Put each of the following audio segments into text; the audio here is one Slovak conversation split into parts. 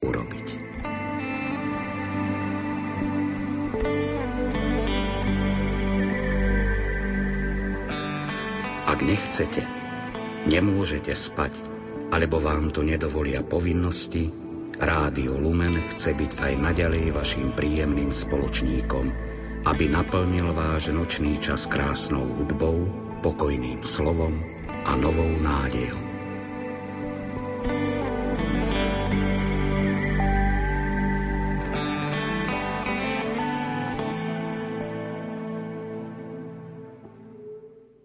urobiť. Ak nechcete, nemôžete spať, alebo vám to nedovolia povinnosti, Rádio Lumen chce byť aj naďalej vašim príjemným spoločníkom, aby naplnil váš nočný čas krásnou hudbou, pokojným slovom a novou nádejou.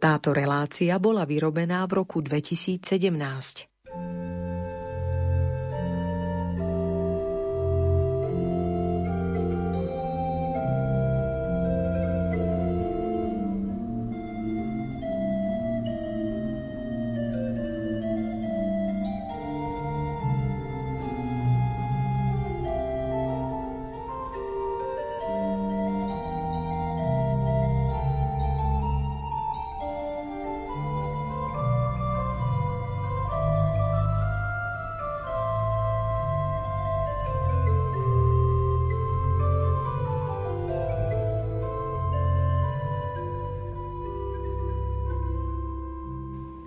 Táto relácia bola vyrobená v roku 2017.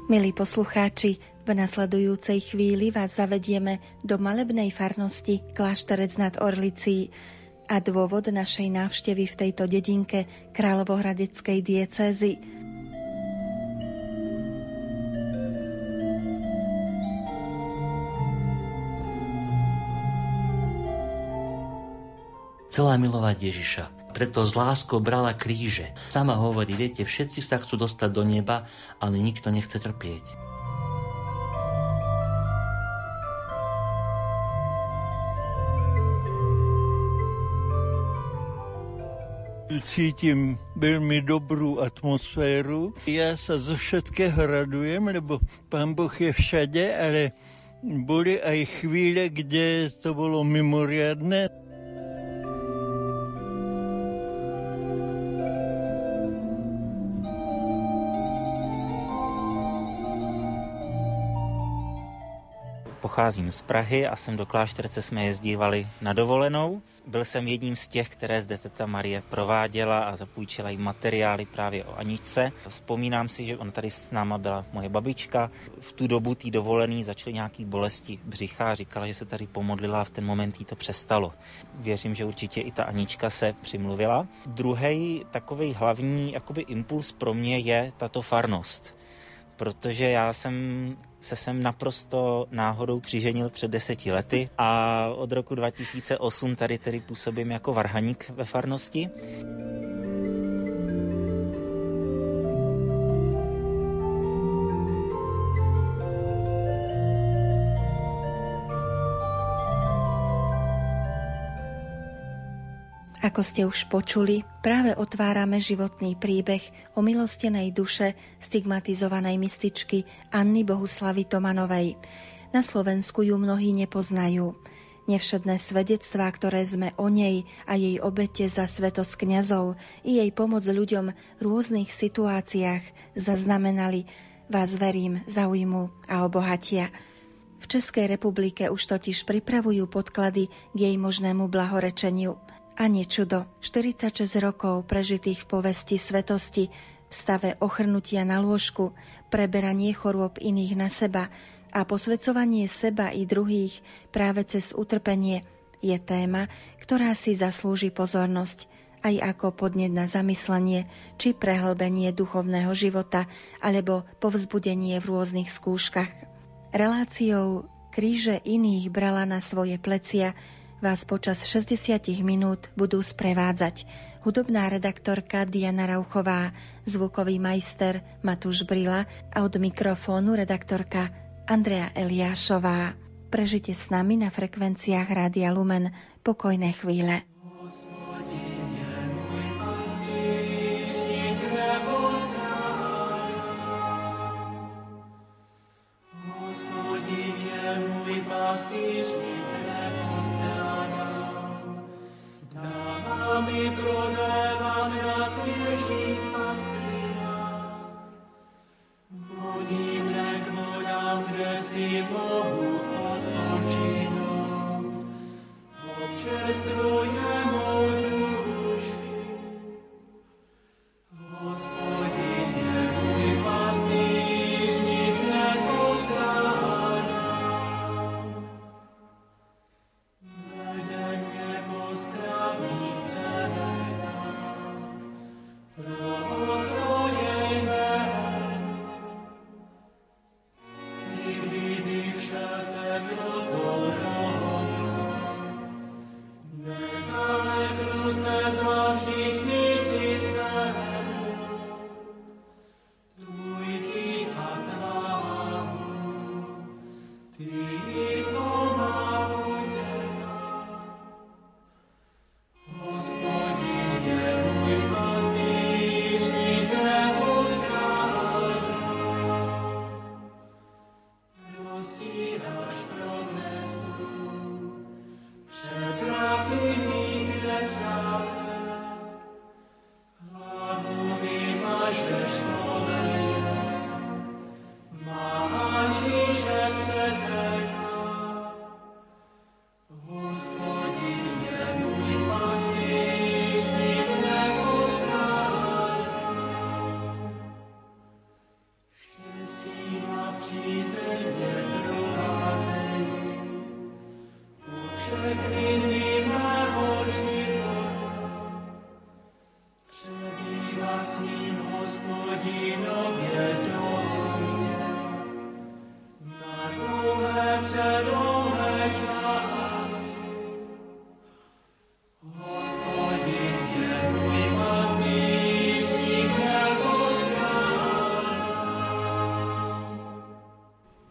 Milí poslucháči, v nasledujúcej chvíli vás zavedieme do malebnej farnosti Klášterec nad Orlicí a dôvod našej návštevy v tejto dedinke Kráľovohradeckej diecézy. Celá milovať Ježiša, preto z láskou brala kríže. Sama hovorí, viete, všetci sa chcú dostať do neba, ale nikto nechce trpieť. cítim veľmi dobrú atmosféru. Ja sa zo všetkého radujem, lebo Pán Boh je všade, ale boli aj chvíle, kde to bolo mimoriadne. Pocházím z Prahy a sem do Klášterce jsme jezdívali na dovolenou. Byl jsem jedním z těch, které zde teta Marie prováděla a zapůjčila jí materiály právě o Aničce. Vzpomínám si, že ona tady s náma byla moje babička. V tu dobu tý dovolený začaly nějaký bolesti břicha a říkala, že se tady pomodlila a v ten moment jí to přestalo. Věřím, že určitě i ta Anička se přimluvila. Druhý takový hlavní jakoby impuls pro mě je tato farnost protože já jsem se sem naprosto náhodou přiženil před deseti lety a od roku 2008 tady tedy působím jako varhaník ve farnosti. Ako ste už počuli, práve otvárame životný príbeh o milostenej duše stigmatizovanej mystičky Anny Bohuslavy Tomanovej. Na Slovensku ju mnohí nepoznajú. Nevšedné svedectvá, ktoré sme o nej a jej obete za svetosť kňazov i jej pomoc ľuďom v rôznych situáciách zaznamenali, vás verím, zaujmu a obohatia. V Českej republike už totiž pripravujú podklady k jej možnému blahorečeniu – a čudo, 46 rokov prežitých v povesti svetosti, v stave ochrnutia na lôžku, preberanie chorôb iných na seba a posvedcovanie seba i druhých práve cez utrpenie je téma, ktorá si zaslúži pozornosť aj ako podnet na zamyslenie či prehlbenie duchovného života alebo povzbudenie v rôznych skúškach. Reláciou kríže iných brala na svoje plecia vás počas 60 minút budú sprevádzať hudobná redaktorka Diana Rauchová, zvukový majster Matúš Brila a od mikrofónu redaktorka Andrea Eliášová. Prežite s nami na frekvenciách Rádia Lumen pokojné chvíle.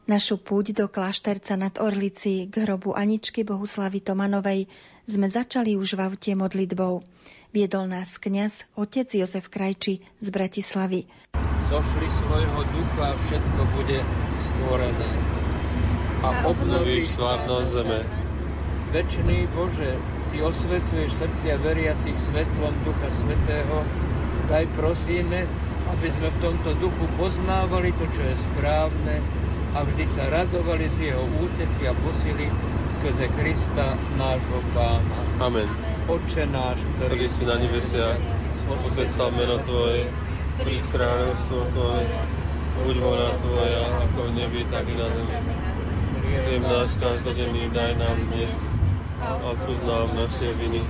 Našu púť do klášterca nad Orlici k hrobu Aničky Bohuslavy Tomanovej sme začali už v aute modlitbou. Viedol nás kňaz otec Jozef Krajči z Bratislavy. Zošli svojho ducha a všetko bude stvorené. A obnovíš slavnosť zeme. Večný Bože, Ty osvecuješ srdcia veriacich svetlom Ducha Svetého, daj prosíme, aby sme v tomto duchu poznávali to, čo je správne a vždy sa radovali z jeho útechy a posily skrze Krista, nášho Pána. Amen. Oče náš, ktorý, ktorý si na nebesiach, posved sa meno Tvoje, príď kráľovstvo Tvoje, buď vola Tvoja, ako v nebi, tak i na zemi. Chlieb náš každodenný daj nám dnes, a odpúsť nám naše viny,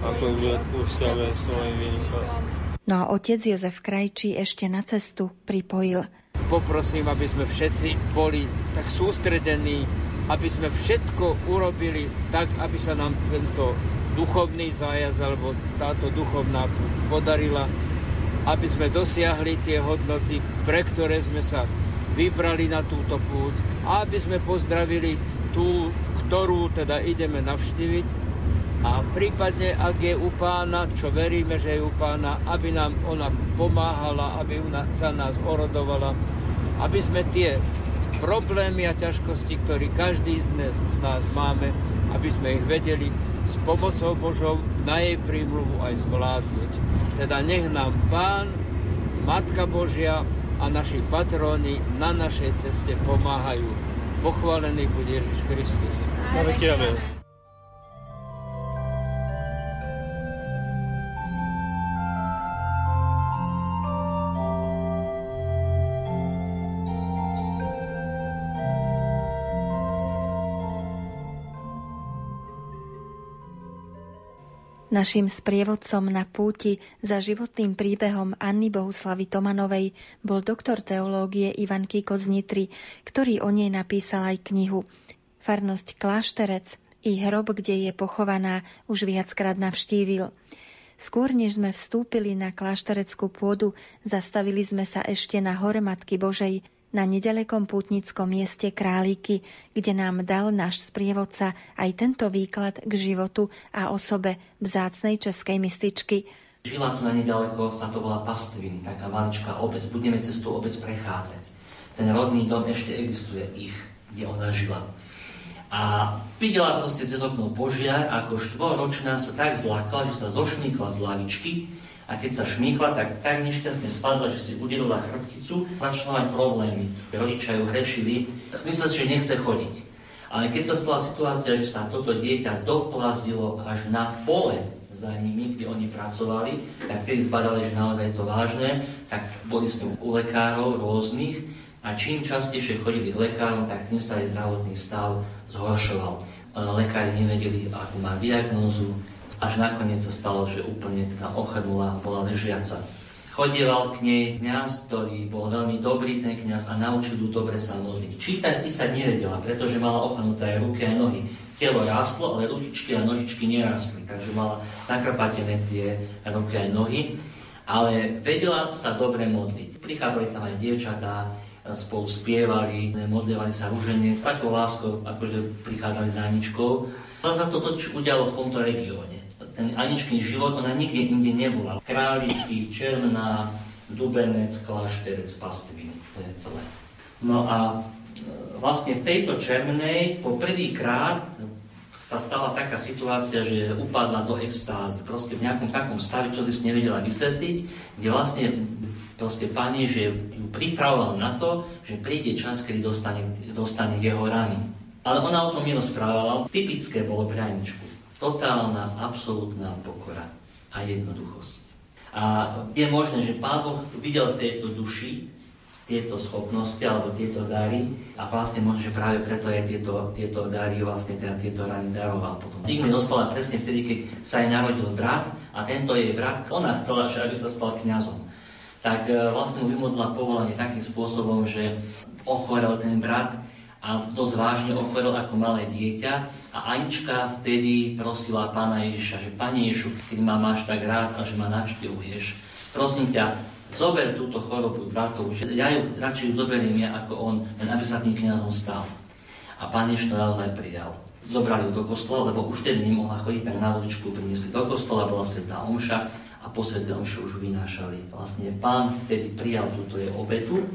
ako my odpúšťame svoje viny. No a otec Jozef Krajčí ešte na cestu pripojil – poprosím, aby sme všetci boli tak sústredení, aby sme všetko urobili tak, aby sa nám tento duchovný zájazd alebo táto duchovná podarila, aby sme dosiahli tie hodnoty, pre ktoré sme sa vybrali na túto púť a aby sme pozdravili tú, ktorú teda ideme navštíviť a prípadne, ak je u pána, čo veríme, že je u pána, aby nám ona pomáhala, aby ona za nás orodovala, aby sme tie problémy a ťažkosti, ktoré každý z nás, z nás máme, aby sme ich vedeli s pomocou Božou na jej prímluvu aj zvládnuť. Teda nech nám Pán, Matka Božia a naši patróni na našej ceste pomáhajú. Pochválený bude Ježiš Kristus. Amen. Naším sprievodcom na púti za životným príbehom Anny Bohuslavy Tomanovej bol doktor teológie Ivan Kiko z Nitry, ktorý o nej napísal aj knihu Farnosť Klášterec i hrob, kde je pochovaná, už viackrát navštívil. Skôr než sme vstúpili na kláštereckú pôdu, zastavili sme sa ešte na hore Matky Božej, na nedalekom pútnickom mieste Králiky, kde nám dal náš sprievodca aj tento výklad k životu a osobe vzácnej českej mističky. Žila tu na nedaleko, sa to volá Pastviny, taká maličká obec. Budeme cez obec prechádzať. Ten rodný dom ešte existuje, ich, kde ona žila. A videla proste cez okno požiar, ako štvoročná sa tak zlakla, že sa zošmýkla z lavičky a keď sa šmýkla, tak tak nešťastne spadla, že si udelila chrbticu, začala mať problémy. Rodičia ju hrešili, mysleli, že nechce chodiť. Ale keď sa stala situácia, že sa toto dieťa doplazilo až na pole za nimi, kde oni pracovali, tak vtedy zbadali, že naozaj je to vážne, tak boli s u lekárov rôznych a čím častejšie chodili k lekárom, tak tým sa aj zdravotný stav zhoršoval. E, lekári nevedeli, akú má diagnózu, až nakoniec sa stalo, že úplne teda ochrnula, bola ležiaca. Chodieval k nej kniaz, ktorý bol veľmi dobrý ten kniaz a naučil ju dobre sa modliť. Čítať sa nevedela, pretože mala ochrnuté aj ruky a nohy. Telo rástlo, ale ručičky a nožičky nerastli, takže mala zakrpatené tie ruky a nohy. Ale vedela sa dobre modliť. Prichádzali tam aj dievčatá, spolu spievali, modlievali sa rúženie, s takou láskou, akože prichádzali za Aničkou. Sa to totiž udialo v tomto regióne ten Aničkin život, ona nikde inde nebola. Králiky, Černá, Dubenec, Klášterec, Pastvin, to je celé. No a e, vlastne v tejto Černej po prvýkrát sa stala taká situácia, že upadla do extázy. Proste v nejakom takom stave, čo si nevedela vysvetliť, kde vlastne proste pani, že ju pripravoval na to, že príde čas, kedy dostane, dostane jeho rany. Ale ona o tom nerozprávala. Typické bolo pre Aničku totálna, absolútna pokora a jednoduchosť. A je možné, že Pán Boh videl v tejto duši tieto schopnosti alebo tieto dary a vlastne možno, že práve preto aj tieto, tieto dary vlastne teda tieto rany daroval potom. Sigmy dostala presne vtedy, keď sa jej narodil brat a tento jej brat, ona chcela, že aby sa stal kňazom. Tak e, vlastne mu vymodla povolanie takým spôsobom, že ochorel ten brat a dosť vážne ochorel ako malé dieťa a Anička vtedy prosila pána Ježiša, že Pane Ježišu, keď ma máš tak rád a že ma navštevuješ, prosím ťa, zober túto chorobu bratov, že ja ju radšej ju zoberiem ja ako on, len aby sa tým kniazom stal. A pán Ježiš to naozaj prijal. Zobrali ju do kostola, lebo už tedy nemohla chodiť, tak na vodičku priniesli do kostola, bola svetá omša a po svetej omše už vynášali. Vlastne pán vtedy prijal túto jej obetu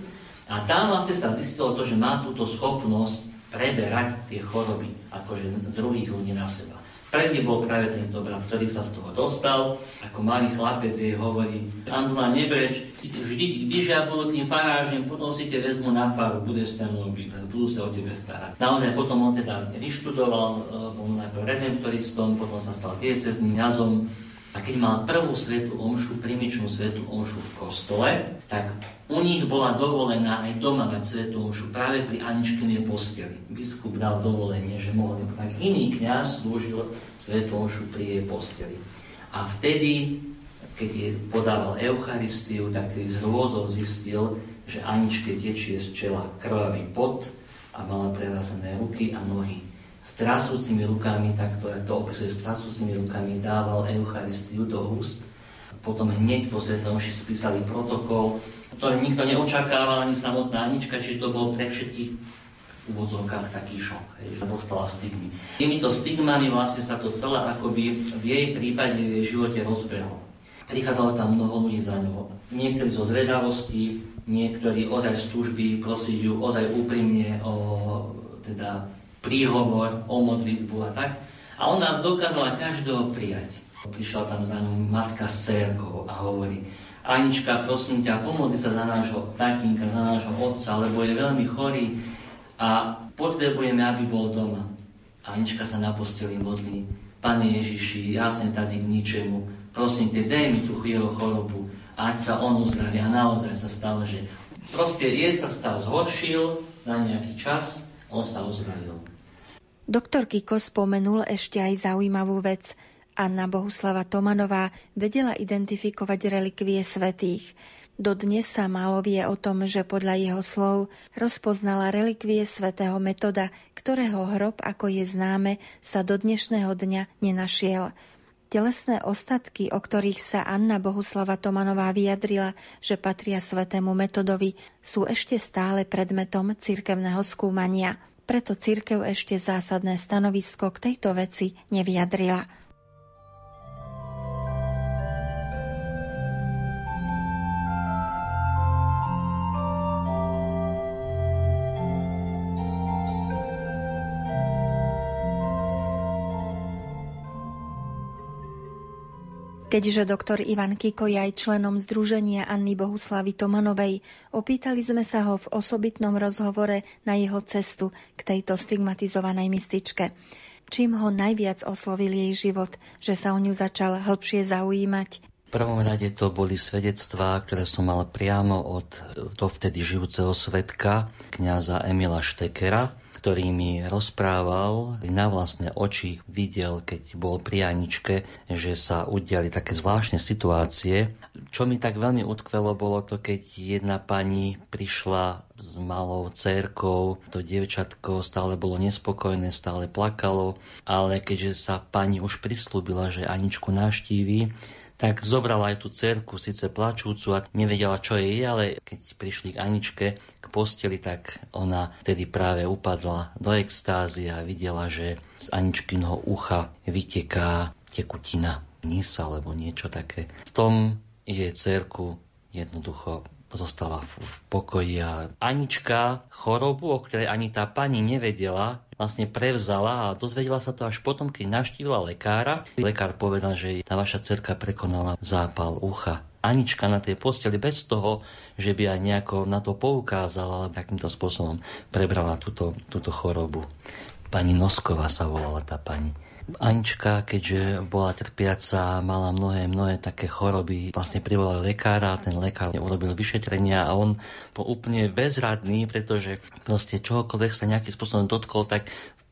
a tam vlastne sa zistilo to, že má túto schopnosť preberať tie choroby akože druhých ľudí na seba. Prvý bol práve tento brat, ktorý sa z toho dostal. Ako malý chlapec jej hovorí, Andula, nebreč, vždy, když ja budu tým farážem, potom si te vezmu na faru, budeš sa mnou byť, budú sa o tebe starať. Naozaj potom on teda vyštudoval, eh, bol najprv redemptoristom, potom sa stal diecezným jazom, a keď mal prvú svetú omšu, primičnú svetú omšu v kostole, tak u nich bola dovolená aj doma mať svetú omšu práve pri Aničkinej posteli. Biskup dal dovolenie, že mohol, tak iný kňaz slúžil svetú omšu pri jej posteli. A vtedy, keď je podával Eucharistiu, tak tedy z hrôzou zistil, že Aničke tečie z čela krvavý pot a mala prerazené ruky a nohy s trasúcimi rukami, tak to, to opisuje, s trasúcimi rukami dával Eucharistiu do úst. Potom hneď po Svetom si spísali protokol, ktorý nikto neočakával, ani samotná Anička, či to bol pre všetkých v úvodzovkách taký šok, hej, že dostala stigmy. Týmito stigmami vlastne sa to celé akoby v jej prípade, v jej živote rozbehlo. Prichádzalo tam mnoho ľudí za ňou. Niektorí zo zvedavosti, niektorí ozaj z túžby prosiť ju ozaj úprimne o teda príhovor, o modlitbu a tak. A ona dokázala každého prijať. Prišla tam za ňou matka s cerkou a hovorí, Anička, prosím ťa, pomodli sa za nášho tatínka, za nášho otca, lebo je veľmi chorý a potrebujeme, aby bol doma. Anička sa na posteli modlí, Pane Ježiši, ja som tady k ničemu, prosím te, daj mi tú jeho chorobu, ať sa on uzdraví. A naozaj sa stalo, že proste jej sa stav zhoršil na nejaký čas, on sa uzdravil. Doktor Kiko spomenul ešte aj zaujímavú vec. Anna Bohuslava Tomanová vedela identifikovať relikvie svetých. Dodnes sa málo vie o tom, že podľa jeho slov rozpoznala relikvie svätého Metoda, ktorého hrob, ako je známe, sa do dnešného dňa nenašiel. Telesné ostatky, o ktorých sa Anna Bohuslava Tomanová vyjadrila, že patria svätému Metodovi, sú ešte stále predmetom cirkevného skúmania preto církev ešte zásadné stanovisko k tejto veci nevyjadrila. Keďže doktor Ivan Kiko je aj členom Združenia Anny Bohuslavy Tomanovej, opýtali sme sa ho v osobitnom rozhovore na jeho cestu k tejto stigmatizovanej mystičke. Čím ho najviac oslovil jej život, že sa o ňu začal hĺbšie zaujímať? V prvom rade to boli svedectvá, ktoré som mal priamo od dovtedy žijúceho svetka, kňaza Emila Štekera, ktorý mi rozprával, na vlastné oči videl, keď bol pri Aničke, že sa udiali také zvláštne situácie. Čo mi tak veľmi utkvelo, bolo to, keď jedna pani prišla s malou cerkou, to dievčatko stále bolo nespokojné, stále plakalo, ale keďže sa pani už prislúbila, že Aničku navštíví, tak zobrala aj tú cerku, síce plačúcu a nevedela, čo je, ale keď prišli k Aničke, posteli, tak ona vtedy práve upadla do extázy a videla, že z Aničkinho ucha vyteká tekutina, nis alebo niečo také. V tom jej cerku jednoducho zostala v, v pokoji a Anička chorobu, o ktorej ani tá pani nevedela, vlastne prevzala a dozvedela sa to až potom, keď navštívila lekára. Lekár povedal, že tá vaša cerka prekonala zápal ucha. Anička na tej posteli bez toho, že by aj nejako na to poukázala, ale takýmto spôsobom prebrala túto, túto chorobu. Pani Nosková sa volala tá pani. Anička, keďže bola trpiaca, mala mnohé, mnohé také choroby, vlastne privolali lekára, ten lekár urobil vyšetrenia a on bol úplne bezradný, pretože proste čohokoľvek sa nejakým spôsobom dotkol, tak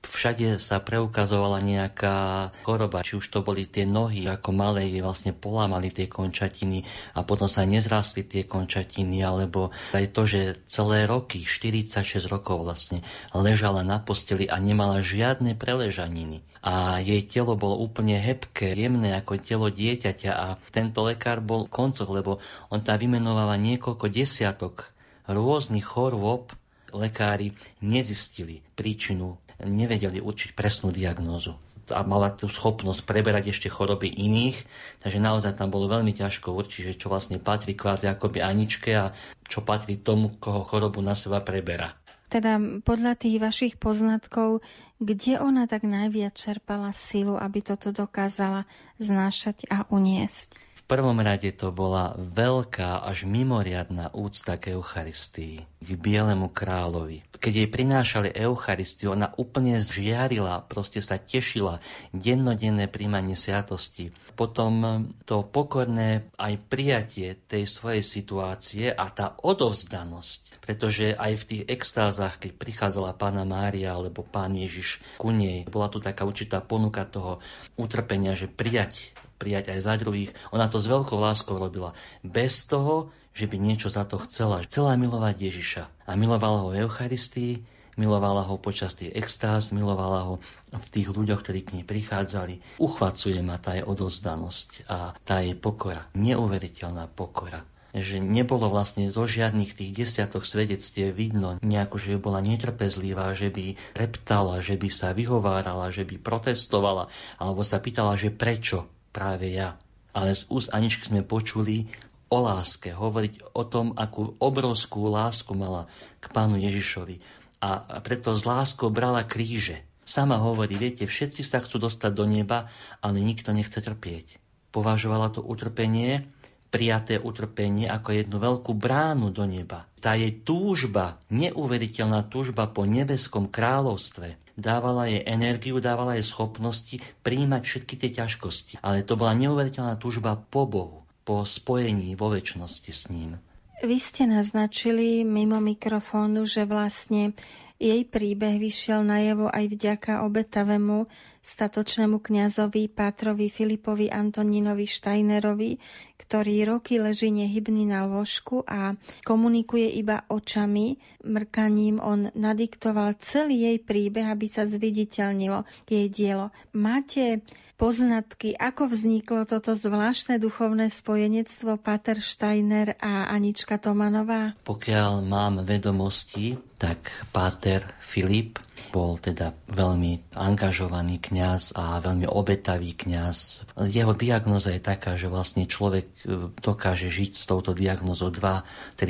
všade sa preukazovala nejaká choroba, či už to boli tie nohy, ako malé vlastne polámali tie končatiny a potom sa nezrastli tie končatiny, alebo aj to, že celé roky, 46 rokov vlastne, ležala na posteli a nemala žiadne preležaniny. A jej telo bolo úplne hebké, jemné ako telo dieťaťa a tento lekár bol koncoch, lebo on tam vymenováva niekoľko desiatok rôznych chorôb, lekári nezistili príčinu nevedeli určiť presnú diagnózu a mala tú schopnosť preberať ešte choroby iných, takže naozaj tam bolo veľmi ťažko určiť, čo vlastne patrí kvázi akoby Aničke a čo patrí tomu, koho chorobu na seba preberá. Teda podľa tých vašich poznatkov, kde ona tak najviac čerpala silu, aby toto dokázala znášať a uniesť? Prvom rade to bola veľká až mimoriadná úcta k Eucharistii, k Bielemu kráľovi. Keď jej prinášali Eucharistiu, ona úplne žiarila, proste sa tešila dennodenné príjmanie sviatosti. Potom to pokorné aj prijatie tej svojej situácie a tá odovzdanosť, pretože aj v tých extázach, keď prichádzala pána Mária alebo pán Ježiš ku nej, bola tu taká určitá ponuka toho utrpenia, že prijať prijať aj za druhých. Ona to s veľkou láskou robila. Bez toho, že by niečo za to chcela. Chcela milovať Ježiša. A milovala ho v Eucharistii, milovala ho počas tých extáz, milovala ho v tých ľuďoch, ktorí k nej prichádzali. Uchvacuje ma tá jej odozdanosť a tá jej pokora. Neuveriteľná pokora že nebolo vlastne zo žiadnych tých desiatok svedectiev vidno nejako, že bola netrpezlivá, že by reptala, že by sa vyhovárala, že by protestovala, alebo sa pýtala, že prečo práve ja. Ale z úst Aničky sme počuli o láske, hovoriť o tom, akú obrovskú lásku mala k pánu Ježišovi. A preto z láskou brala kríže. Sama hovorí, viete, všetci sa chcú dostať do neba, ale nikto nechce trpieť. Považovala to utrpenie, prijaté utrpenie ako jednu veľkú bránu do neba. Tá jej túžba, neuveriteľná túžba po nebeskom kráľovstve, dávala jej energiu, dávala jej schopnosti príjmať všetky tie ťažkosti. Ale to bola neuveriteľná túžba po Bohu, po spojení vo väčšnosti s ním. Vy ste naznačili mimo mikrofónu, že vlastne jej príbeh vyšiel najavo aj vďaka obetavému statočnému kňazovi Pátrovi Filipovi Antonínovi Štajnerovi, ktorý roky leží nehybný na lôžku a komunikuje iba očami, mrkaním. On nadiktoval celý jej príbeh, aby sa zviditeľnilo jej dielo. Máte poznatky, ako vzniklo toto zvláštne duchovné spojenectvo Pater Steiner a Anička Tomanová? Pokiaľ mám vedomosti, tak Páter Filip bol teda veľmi angažovaný kňaz a veľmi obetavý kňaz. Jeho diagnoza je taká, že vlastne človek e, dokáže žiť s touto diagnozou 2-3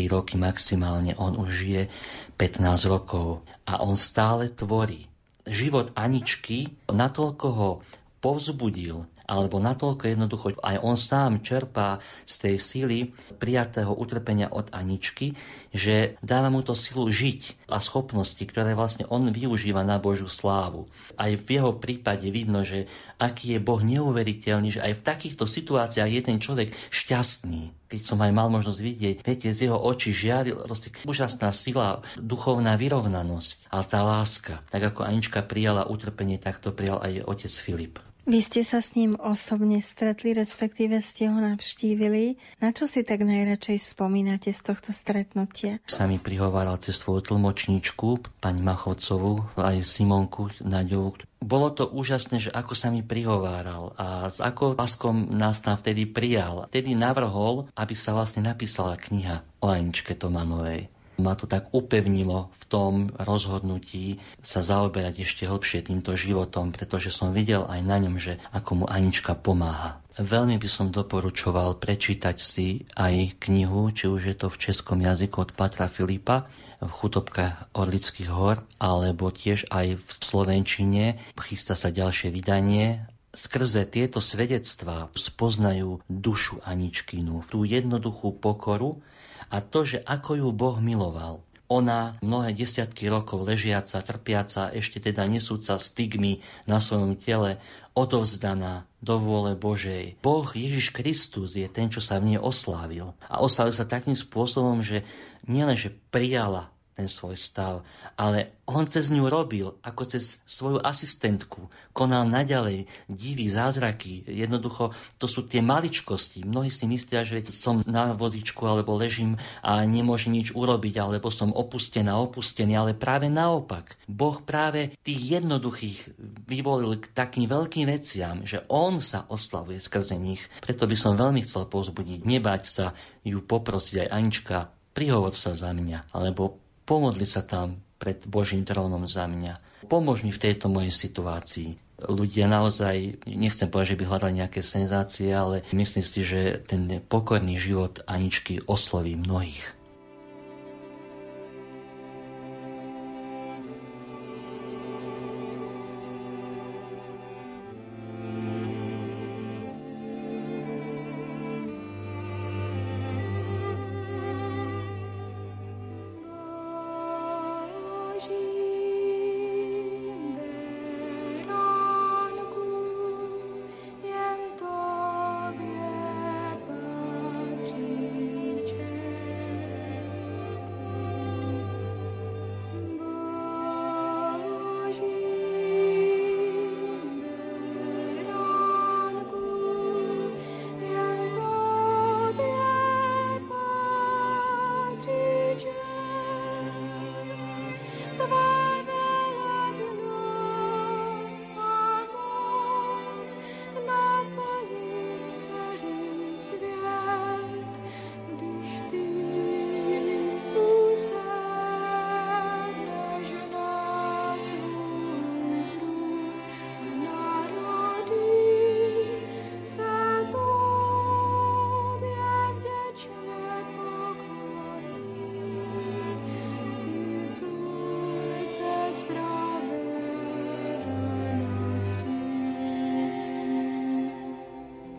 roky maximálne. On už žije 15 rokov a on stále tvorí. Život Aničky natoľko ho povzbudil alebo natoľko jednoducho aj on sám čerpá z tej síly prijatého utrpenia od Aničky, že dáva mu to silu žiť a schopnosti, ktoré vlastne on využíva na Božiu slávu. Aj v jeho prípade vidno, že aký je Boh neuveriteľný, že aj v takýchto situáciách je ten človek šťastný. Keď som aj mal možnosť vidieť, viete, z jeho očí žiari proste úžasná sila, duchovná vyrovnanosť a tá láska. Tak ako Anička prijala utrpenie, tak to prijal aj otec Filip. Vy ste sa s ním osobne stretli, respektíve ste ho navštívili. Na čo si tak najradšej spomínate z tohto stretnutia? Sa mi prihováral cez svoju tlmočníčku, pani Machovcovú, aj Simonku Naďovú. Bolo to úžasné, že ako sa mi prihováral a s ako láskom nás tam vtedy prijal. Vtedy navrhol, aby sa vlastne napísala kniha o Aničke Tomanovej ma to tak upevnilo v tom rozhodnutí sa zaoberať ešte hlbšie týmto životom, pretože som videl aj na ňom, že ako mu Anička pomáha. Veľmi by som doporučoval prečítať si aj knihu, či už je to v českom jazyku od Patra Filipa, v chutobkách Orlických hor, alebo tiež aj v Slovenčine. Chystá sa ďalšie vydanie skrze tieto svedectvá spoznajú dušu Aničkinu, tú jednoduchú pokoru, a to, že ako ju Boh miloval. Ona mnohé desiatky rokov ležiaca, trpiaca, ešte teda nesúca stigmy na svojom tele, odovzdaná do vôle Božej. Boh Ježiš Kristus je ten, čo sa v nej oslávil. A oslávil sa takým spôsobom, že nielenže prijala ten svoj stav. Ale on cez ňu robil, ako cez svoju asistentku. Konal naďalej divy, zázraky. Jednoducho, to sú tie maličkosti. Mnohí si myslia, že som na vozičku alebo ležím a nemôžem nič urobiť, alebo som opustená, opustený, ale práve naopak. Boh práve tých jednoduchých vyvolil k takým veľkým veciam, že on sa oslavuje skrze nich. Preto by som veľmi chcel pozbudiť, nebať sa ju poprosiť aj Anička, prihovor sa za mňa, alebo Pomodli sa tam pred Božím trónom za mňa. Pomôž mi v tejto mojej situácii. Ľudia naozaj, nechcem povedať, že by hľadali nejaké senzácie, ale myslím si, že ten pokorný život Aničky osloví mnohých.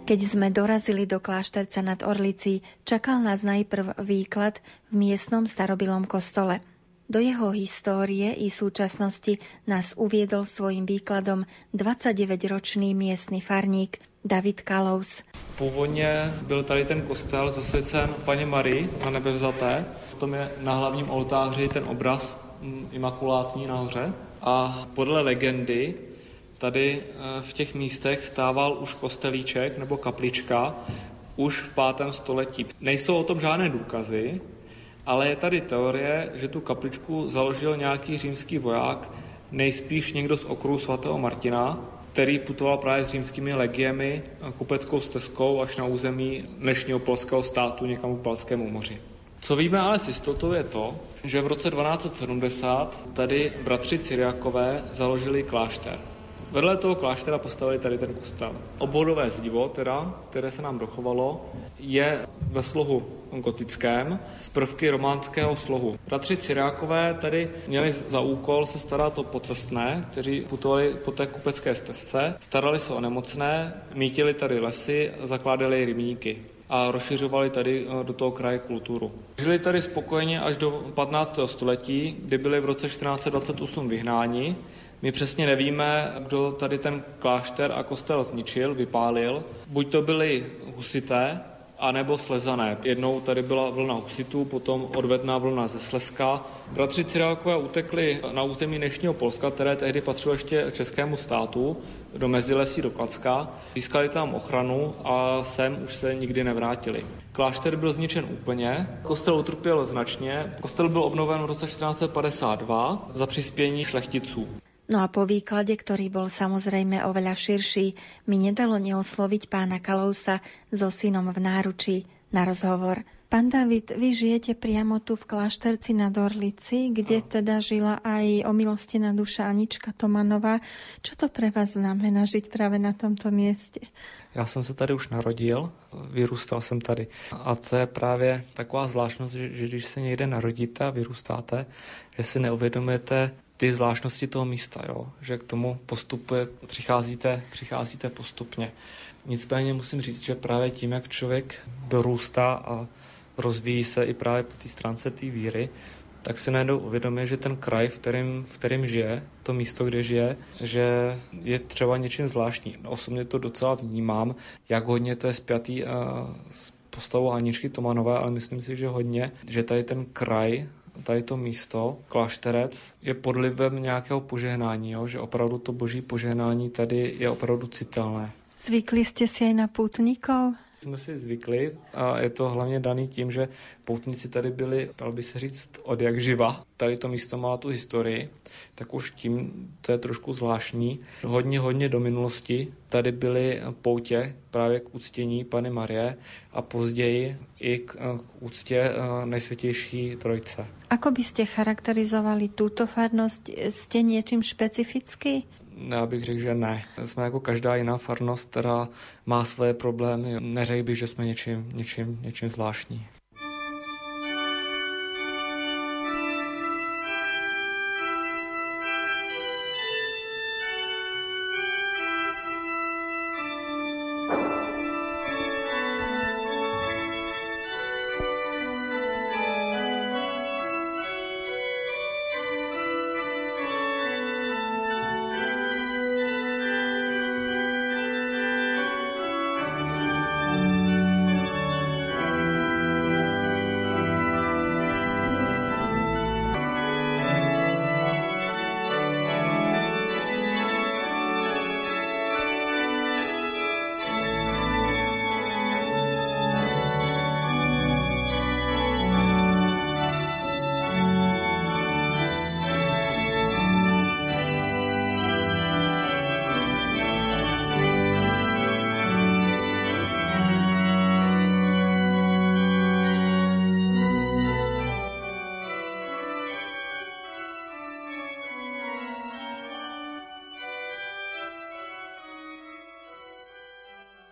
Keď sme dorazili do klášterca nad Orlicí, čakal nás najprv výklad v miestnom starobilom kostole. Do jeho histórie i súčasnosti nás uviedol svojim výkladom 29-ročný miestny farník David Kalous. Původně byl tady ten kostel zasvěcen paně Marii na nebevzaté. Potom je na hlavním oltáři ten obraz mm, imakulátní nahoře. A podle legendy Tady eh, v těch místech stával už kostelíček nebo kaplička už v pátém století. Nejsou o tom žádné důkazy, ale je tady teorie, že tu kapličku založil nějaký římský voják, nejspíš někdo z okruhu svatého Martina, který putoval právě s římskými legiemi kupeckou stezkou až na území dnešního polského státu někam k Balskému moři. Co víme ale s jistotou je to, že v roce 1270 tady bratři Cyriakové založili klášter. Vedle toho kláštera postavili tady ten kostel. Obvodové zdivo, teda, které se nám dochovalo, je ve slohu gotickém z prvky románského slohu. Bratři Cyrákové tady měli za úkol se starat o pocestné, kteří putovali po té kupecké stezce, starali se o nemocné, mítili tady lesy, zakládali rybníky a rozšiřovali tady eh, do toho kraje kulturu. Žili tady spokojeně až do 15. století, kdy byli v roce 1428 vyhnáni. My přesně nevíme, kdo tady ten klášter a kostel zničil, vypálil. Buď to byli husité, anebo slezané. Jednou tady byla vlna husitů, potom odvetná vlna ze Slezska. Bratři Cyrákové utekli na území dnešního Polska, které tehdy patřilo ještě českému státu, do Mezilesí do Klacka. Získali tam ochranu a sem už se nikdy nevrátili. Klášter byl zničen úplně, kostel utrpěl značně. Kostel byl obnoven v roce 1452 za přispění šlechticů. No a po výklade, ktorý bol samozrejme oveľa širší, mi nedalo neosloviť pána Kalousa so synom v náručí na rozhovor. Pán David, vy žijete priamo tu v klášterci na Dorlici, kde teda žila aj na duša Anička Tomanová. Čo to pre vás znamená žiť práve na tomto mieste? Já jsem se tady už narodil, vyrůstal jsem tady. A co je právě taková zvláštnost, že, že když se někde narodíte a vyrůstáte, že si neuvědomujete ty zvláštnosti toho místa, jo? že k tomu postupuje, přicházíte, přicházíte postupně. Nicméně musím říct, že právě tím, jak člověk dorůstá a rozvíjí se i právě po té stránce té víry, tak si najednou uvědomí, že ten kraj, v kterém, v kterém žije, to místo, kde žije, že je třeba něčím zvláštní. Osobně to docela vnímám, jak hodně to je spjatý uh, s postavou Aničky Tomanové, ale myslím si, že hodně, že tady ten kraj tady to místo, klášterec, je podlivem nějakého požehnání, jo? že opravdu to boží požehnání tady je opravdu citelné. Zvykli jste si aj na poutníkov? Jsme si zvykli a je to hlavně daný tím, že poutníci tady byli, dal by se říct, od jak živa. Tady to místo má tu historii, tak už tím to je trošku zvláštní. Hodně, hodně do minulosti tady byly poutě právě k uctění Pany Marie a později i k, k úctě eh, Nejsvětější Trojce. Ako by ste charakterizovali túto farnosť? Ste niečím špecifický? Já bych řekl, že ne. Jsme jako každá jiná farnost, která má svoje problémy. Neřekl bych, že jsme něčím, něčím, něčím zvláštní.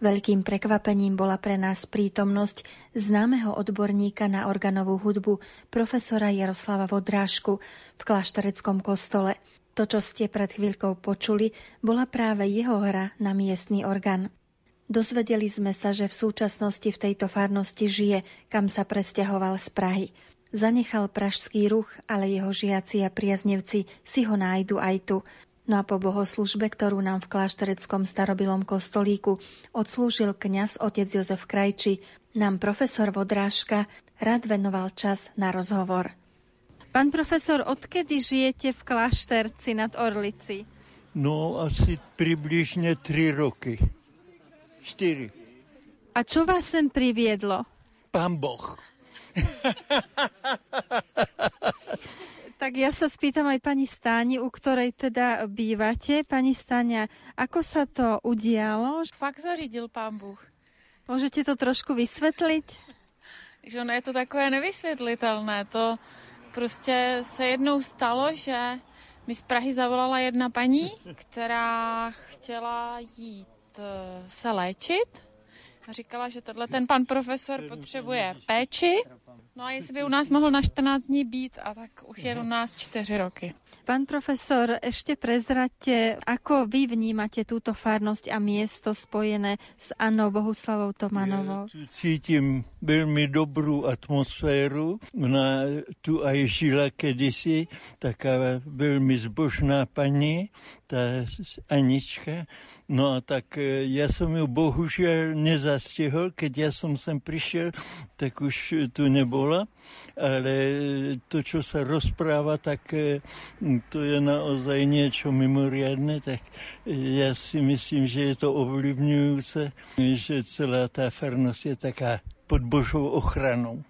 Veľkým prekvapením bola pre nás prítomnosť známeho odborníka na organovú hudbu profesora Jaroslava Vodrážku v kláštereckom kostole. To, čo ste pred chvíľkou počuli, bola práve jeho hra na miestny orgán. Dozvedeli sme sa, že v súčasnosti v tejto farnosti žije, kam sa presťahoval z Prahy. Zanechal pražský ruch, ale jeho žiaci a priaznevci si ho nájdu aj tu. No a po bohoslužbe, ktorú nám v kláštereckom starobilom kostolíku odslúžil kňaz otec Jozef Krajči, nám profesor Vodrážka rád venoval čas na rozhovor. Pán profesor, odkedy žijete v klášterci nad Orlici? No, asi približne 3 roky. 4. A čo vás sem priviedlo? Pán Boh. Tak ja sa spýtam aj pani Stáni, u ktorej teda bývate. Pani Stáňa, ako sa to udialo? Fakt zařídil pán Bůh. Môžete to trošku vysvetliť? Že ono je to takové nevysvětlitelné. To prostě se jednou stalo, že mi z Prahy zavolala jedna paní, která chtěla jít eh, se léčit A říkala, že tenhle ten pan profesor potřebuje péči, No a jestli by u nás mohl na 14 dní být, a tak už je u nás 4 roky. Pán profesor, ešte prezrate, ako vy vnímate túto farnosť a miesto spojené s Annou Bohuslavou Tomanovou? Ja tu cítim veľmi dobrú atmosféru. Ona tu aj žila kedysi, taká veľmi zbožná pani, tá Anička. No a tak e, ja som ju bohužiaľ nezastihol, keď ja som sem prišiel, tak už tu nebola. Ale to, čo sa rozpráva, tak e, to je naozaj niečo mimoriadne, tak ja si myslím, že je to ovlivňujúce, že celá tá farnosť je taká pod Božou ochranou.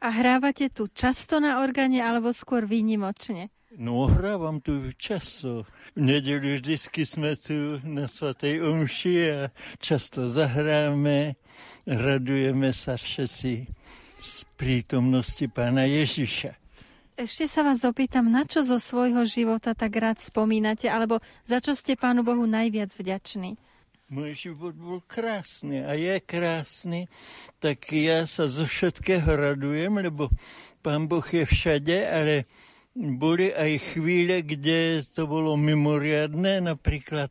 A hrávate tu často na organe alebo skôr výnimočne? No, hrávam tu často. V nedelu vždycky sme tu na Svatej Omši a často zahráme, radujeme sa všetci z prítomnosti pána Ježiša. Ešte sa vás opýtam, na čo zo svojho života tak rád spomínate, alebo za čo ste Pánu Bohu najviac vďační? Môj život bol krásny a je krásny, tak ja sa zo všetkého radujem, lebo Pán Boh je všade, ale boli aj chvíle, kde to bolo mimoriadné. Napríklad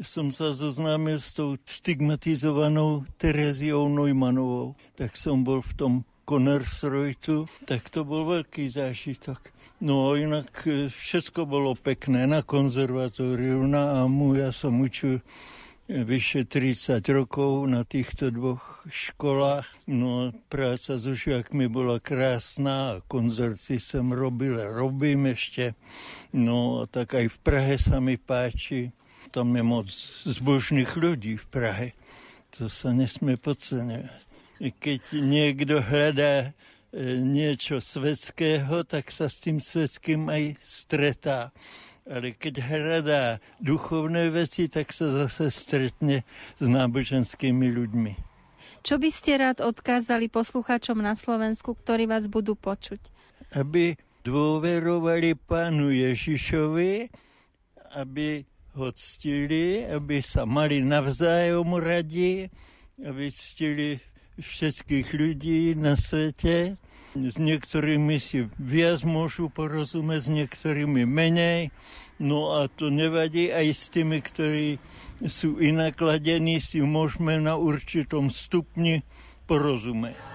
som sa zoznámil s tou stigmatizovanou Tereziou Neumannovou. Tak som bol v tom Konnersreutu, tak to bol veľký zážitok. No inak e, všetko bolo pekné na konzervatóriu, na AMU. Ja som učil vyše 30 rokov na týchto dvoch školách. No práca so žiakmi bola krásna a koncerty som robil a robím ešte. No tak aj v Prahe sa mi páči. Tam je moc zbožných ľudí v Prahe. To sa nesmie podceňovať. Keď niekto hľadá e, niečo svetského, tak sa s tým svetským aj stretá ale keď hľadá duchovné veci, tak sa zase stretne s náboženskými ľuďmi. Čo by ste rád odkázali poslucháčom na Slovensku, ktorí vás budú počuť? Aby dôverovali pánu Ježišovi, aby ho ctili, aby sa mali navzájom radi, aby ctili všetkých ľudí na svete. S niektorými si viac môžu porozumieť, s niektorými menej. No a to nevadí aj s tými, ktorí sú inakladení, si môžeme na určitom stupni porozumieť.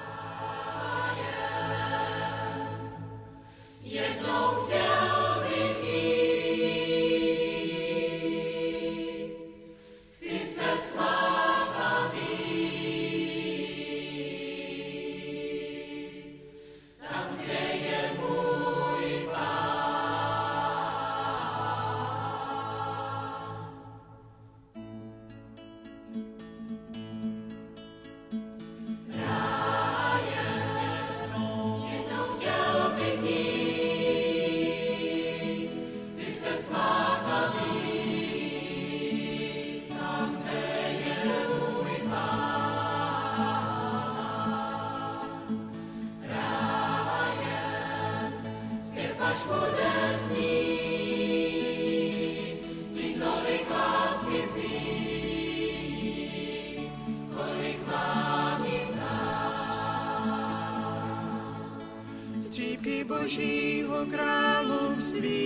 Božího království,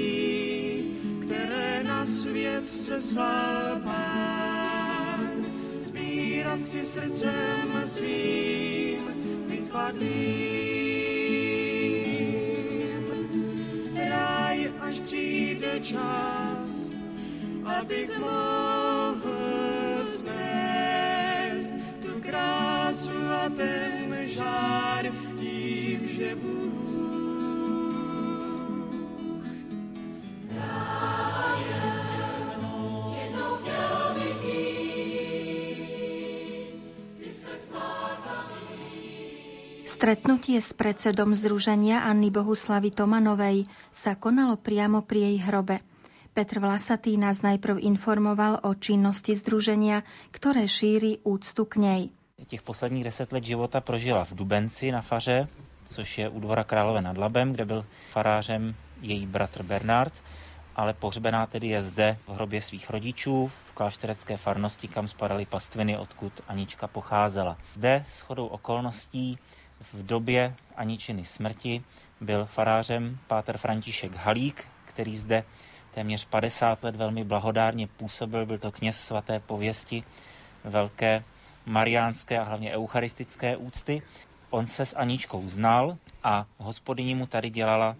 které na svět se slal pán, sbírat si srdcem svým vychladným. Ráj, až přijde čas, abych mohl svést tu krásu a ten žár Stretnutie s predsedom Združenia Anny Bohuslavy Tomanovej sa konalo priamo pri jej hrobe. Petr Vlasatý nás najprv informoval o činnosti Združenia, ktoré šíri úctu k nej. Těch posledních deset let života prožila v Dubenci na faře, což je u dvora Králové nad Labem, kde byl farářem její bratr Bernard. ale pohřbená tedy je zde v hrobě svých rodičů v klášterecké farnosti, kam spadaly pastviny, odkud Anička pocházela. Zde s chodou okolností v době Aničiny smrti byl farářem páter František Halík, který zde téměř 50 let velmi blahodárně působil. Byl to kněz svaté pověsti, velké mariánské a hlavně eucharistické úcty. On se s Aničkou znal a hospodyni mu tady dělala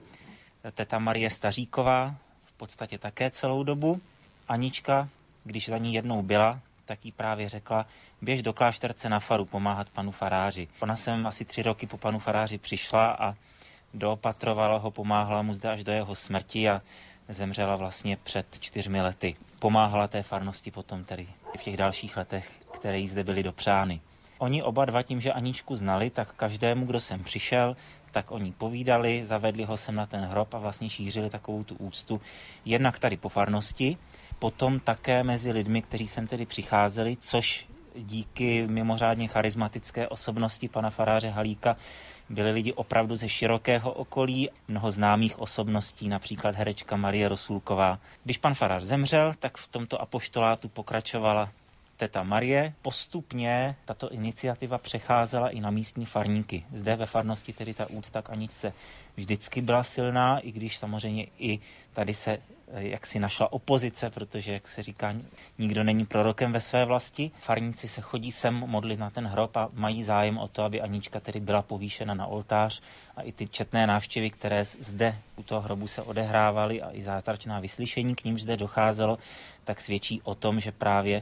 teta Marie Staříková, v podstatě také celou dobu. Anička, když za ní jednou byla, tak jí právě řekla, běž do klášterce na faru pomáhat panu faráři. Ona sem asi tři roky po panu faráři přišla a doopatrovala ho, pomáhala mu zde až do jeho smrti a zemřela vlastně před čtyřmi lety. Pomáhala té farnosti potom tedy v těch dalších letech, které jí zde byly dopřány. Oni oba dva tím, že Aničku znali, tak každému, kdo sem přišel, tak oni povídali, zavedli ho sem na ten hrob a vlastně šířili takovou tu úctu jednak tady po farnosti, potom také mezi lidmi, kteří sem tedy přicházeli, což díky mimořádně charismatické osobnosti pana faráře Halíka byli lidi opravdu ze širokého okolí, mnoho známých osobností, například herečka Marie Rosulková. Když pan farář zemřel, tak v tomto apoštolátu pokračovala teta Marie. Postupně tato iniciativa přecházela i na místní farníky. Zde ve farnosti tedy ta úcta k Aničce vždycky byla silná, i když samozřejmě i tady se jak si našla opozice, protože, jak se říká, nikdo není prorokem ve své vlasti. Farníci se chodí sem modlit na ten hrob a mají zájem o to, aby Anička tedy byla povýšena na oltář a i ty četné návštěvy, které zde u toho hrobu se odehrávaly a i zázračná vyslyšení, k nímž zde docházelo, tak svědčí o tom, že právě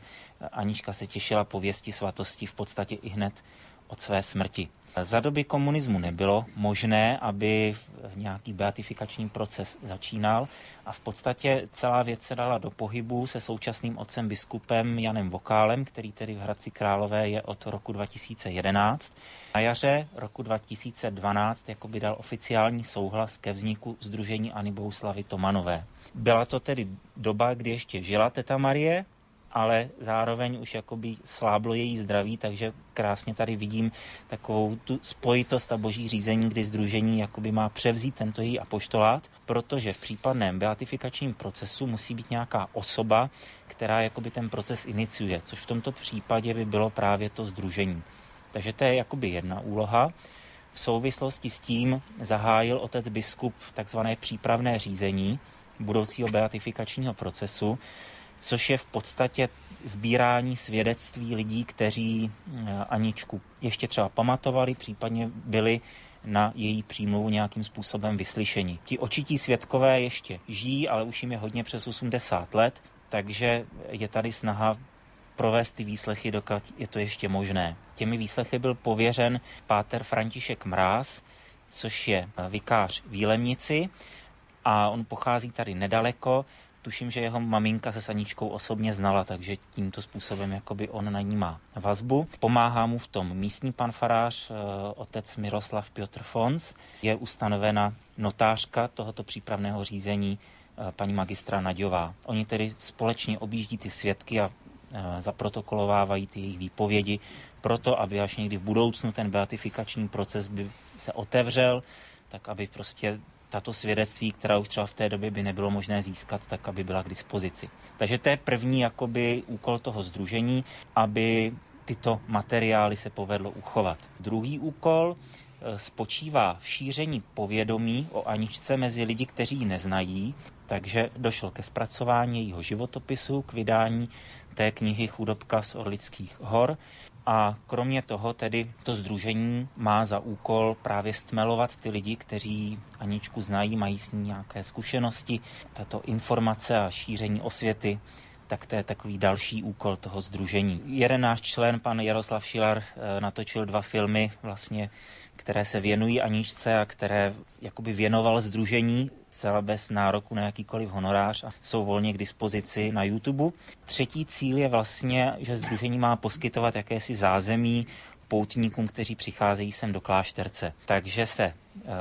Anička se těšila pověsti svatosti v podstatě i hned od své smrti. Za doby komunismu nebylo možné, aby nějaký beatifikační proces začínal a v podstatě celá věc se dala do pohybu se současným otcem biskupem Janem Vokálem, který tedy v Hradci Králové je od roku 2011. Na jaře roku 2012 by dal oficiální souhlas ke vzniku Združení Ani Bohuslavy Tomanové. Byla to tedy doba, kdy ještě žila teta Marie, ale zároveň už jakoby sláblo její zdraví, takže krásně tady vidím takovou tu spojitost a boží řízení, kdy združení jakoby má převzít tento její apoštolát, protože v případném beatifikačním procesu musí být nějaká osoba, která jakoby ten proces iniciuje, což v tomto případě by bylo právě to združení. Takže to je jakoby jedna úloha. V souvislosti s tím zahájil otec biskup takzvané přípravné řízení budoucího beatifikačního procesu, což je v podstatě sbírání svědectví lidí, kteří eh, Aničku ještě třeba pamatovali, případně byli na její přímluvu nějakým způsobem vyslyšeni. Ti očití svědkové ještě žijí, ale už jim je hodně přes 80 let, takže je tady snaha provést ty výslechy, dokud je to ještě možné. Těmi výslechy byl pověřen páter František Mráz, což je eh, vikář v Jílemnici a on pochází tady nedaleko Tuším, že jeho maminka se Saničkou osobně znala, takže tímto způsobem jakoby on na ní má vazbu. Pomáhá mu v tom místní pan farář, eh, otec Miroslav Piotr Fons. Je ustanovena notářka tohoto přípravného řízení eh, paní magistra Naďová. Oni tedy společně objíždí ty svědky a eh, zaprotokolovávají ty jejich výpovědi, proto aby až někdy v budoucnu ten beatifikační proces by se otevřel, tak aby prostě tato svědectví, která už třeba v té době by nebylo možné získat, tak aby byla k dispozici. Takže to je první jakoby úkol toho združení, aby tyto materiály se povedlo uchovat. Druhý úkol e, spočívá v šíření povědomí o Aničce mezi lidi, kteří ji neznají, takže došlo ke zpracování jejího životopisu, k vydání té knihy Chudobka z Orlických hor. A kromě toho tedy to združení má za úkol právě stmelovat ty lidi, kteří Aničku znají, mají s ní nějaké zkušenosti. Tato informace a šíření osvěty tak to je takový další úkol toho združení. Jeden náš člen, pan Jaroslav Šilar, eh, natočil dva filmy, vlastně, které se věnují Aničce a které jakoby věnoval združení zcela bez nároku na jakýkoliv honorář a jsou volně k dispozici na YouTube. Třetí cíl je vlastně, že združení má poskytovat jakési zázemí poutníkům, kteří přicházejí sem do klášterce. Takže se eh,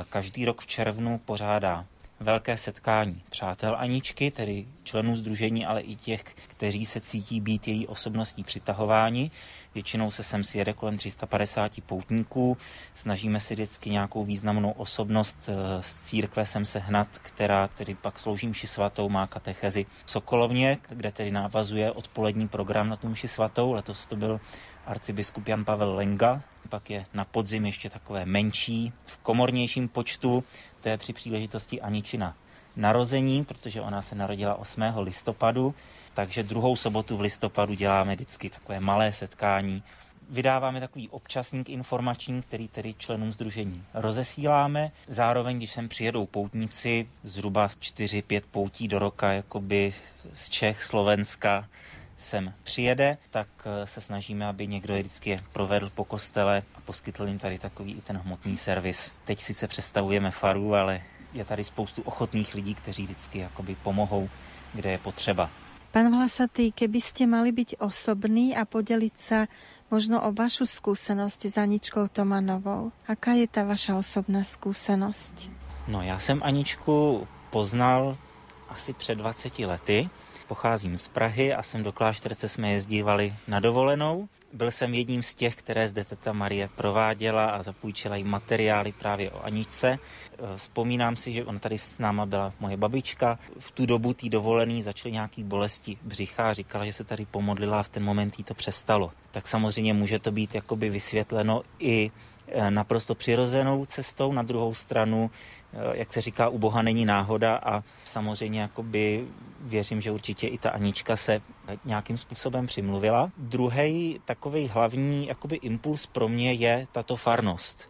každý rok v červnu pořádá velké setkání přátel Aničky, tedy členů združení, ale i těch, kteří se cítí být její osobností přitahováni. Většinou se sem sjede kolem 350 poutníků. Snažíme se vždycky nějakou významnou osobnost eh, z církve sem sehnat, která tedy pak slouží mši svatou, má katechezi Sokolovně, kde tedy návazuje odpolední program na tu mši svatou. Letos to byl arcibiskup Jan Pavel Lenga, pak je na podzim ještě takové menší, v komornějším počtu, to je při příležitosti Aničina narození, protože ona se narodila 8. listopadu, takže druhou sobotu v listopadu děláme vždycky takové malé setkání. Vydáváme takový občasník informační, který tedy členům združení rozesíláme. Zároveň, když sem přijedou poutníci, zhruba 4-5 poutí do roka, jakoby z Čech, Slovenska, sem přijede, tak eh, se snažíme, aby někdo je vždycky provedl po kostele a poskytl jim tady takový i ten hmotný servis. Teď sice představujeme faru, ale je tady spoustu ochotných lidí, kteří vždycky jakoby pomohou, kde je potřeba. Pán Vlasatý, keby ste mali byť osobný a podeliť sa možno o vašu skúsenosť s Aničkou Tomanovou. Aká je tá vaša osobná skúsenosť? No já jsem Aničku poznal asi před 20 lety. Pocházím z Prahy a sem do Klášterce jsme jezdívali na dovolenou. Byl jsem jedním z těch, které zde teta Marie prováděla a zapůjčila jí materiály právě o Aničce. Vzpomínám si, že on tady s náma byla moje babička. V tu dobu tý dovolený začaly nějaký bolesti břicha a říkala, že se tady pomodlila a v ten moment jí to přestalo. Tak samozřejmě může to být jakoby vysvětleno i eh, naprosto přirozenou cestou. Na druhou stranu, eh, jak se říká, u Boha není náhoda a samozřejmě jakoby věřím, že určitě i ta Anička se nějakým způsobem přimluvila. Druhý takový hlavní jakoby impuls pro mě je tato farnost.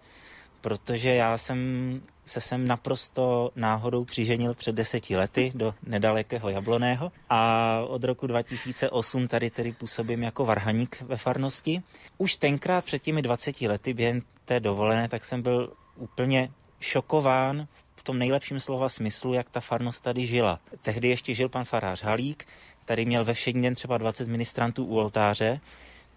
Protože já jsem se sem naprosto náhodou přiženil před deseti lety do nedalekého Jabloného a od roku 2008 tady tedy působím jako varhaník ve farnosti. Už tenkrát před těmi 20 lety během té dovolené, tak jsem byl úplně šokován v tom nejlepším slova smyslu, jak ta farnost tady žila. Tehdy ještě žil pan farář Halík, tady měl ve všední den třeba 20 ministrantů u oltáře,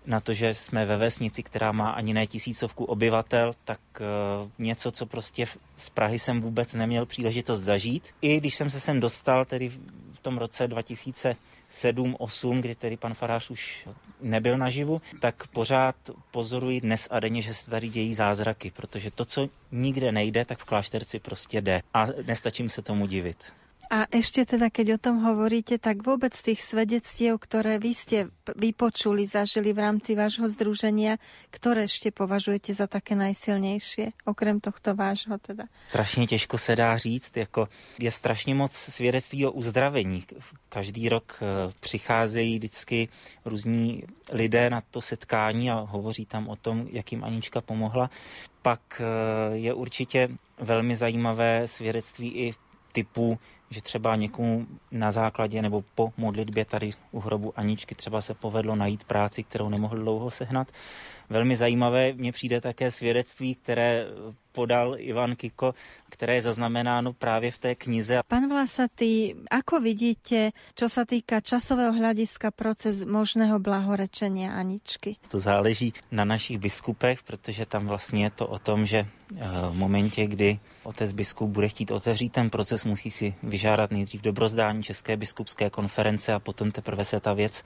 na to, že jsme ve vesnici, která má ani ne tisícovku obyvatel, tak uh, něco, co prostě z Prahy jsem vůbec neměl příležitost zažít. I když jsem se sem dostal, tedy v tom roce 2007-2008, kdy tedy pan Farář už nebyl naživu, tak pořád pozoruji dnes a denně, že se tady dějí zázraky, protože to, co nikde nejde, tak v klášterci prostě jde. A nestačím se tomu divit. A ešte teda, keď o tom hovoríte, tak vôbec tých svedectiev, ktoré vy ste vypočuli, zažili v rámci vášho združenia, ktoré ešte považujete za také najsilnejšie, okrem tohto vášho teda? Strašně těžko se dá říct, jako je strašně moc svědectví o uzdravení. Každý rok eh, přicházejí vždycky různí lidé na to setkání a hovoří tam o tom, jak jim Anička pomohla. Pak eh, je určitě velmi zajímavé svědectví i typu že třeba někomu na základě nebo po modlitbě tady u hrobu Aničky třeba se povedlo najít práci, kterou nemohl dlouho sehnat. Velmi zajímavé mně přijde také svědectví, které podal Ivan Kiko, ktoré je zaznamenáno práve v tej knize. Pán Vlasatý, ako vidíte, čo sa týka časového hľadiska proces možného blahorečenia Aničky? To záleží na našich biskupech, protože tam vlastně je to o tom, že eh, v momentě, kdy otec biskup bude chtít otevřít ten proces, musí si vyžádat nejdřív dobrozdání České biskupské konference a potom teprve se ta věc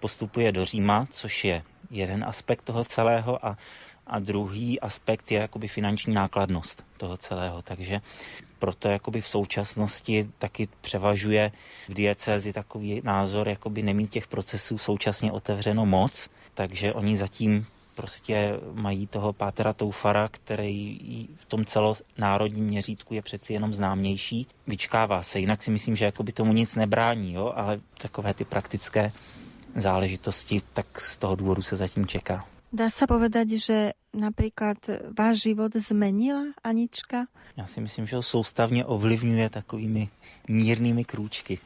postupuje do Říma, což je jeden aspekt toho celého a a druhý aspekt je jakoby finanční nákladnost toho celého. Takže proto jakoby v současnosti taky převažuje v diecézi takový názor, jakoby nemít těch procesů současně otevřeno moc, takže oni zatím prostě mají toho Pátera Toufara, který v tom celonárodním měřítku je přeci jenom známější. Vyčkává se, jinak si myslím, že jakoby tomu nic nebrání, jo? ale takové ty praktické záležitosti, tak z toho důvodu se zatím čeká. Dá sa povedať, že napríklad váš život zmenila Anička? Já si myslím, že ho soustavně ovlivňuje takovými mírnými krůčky.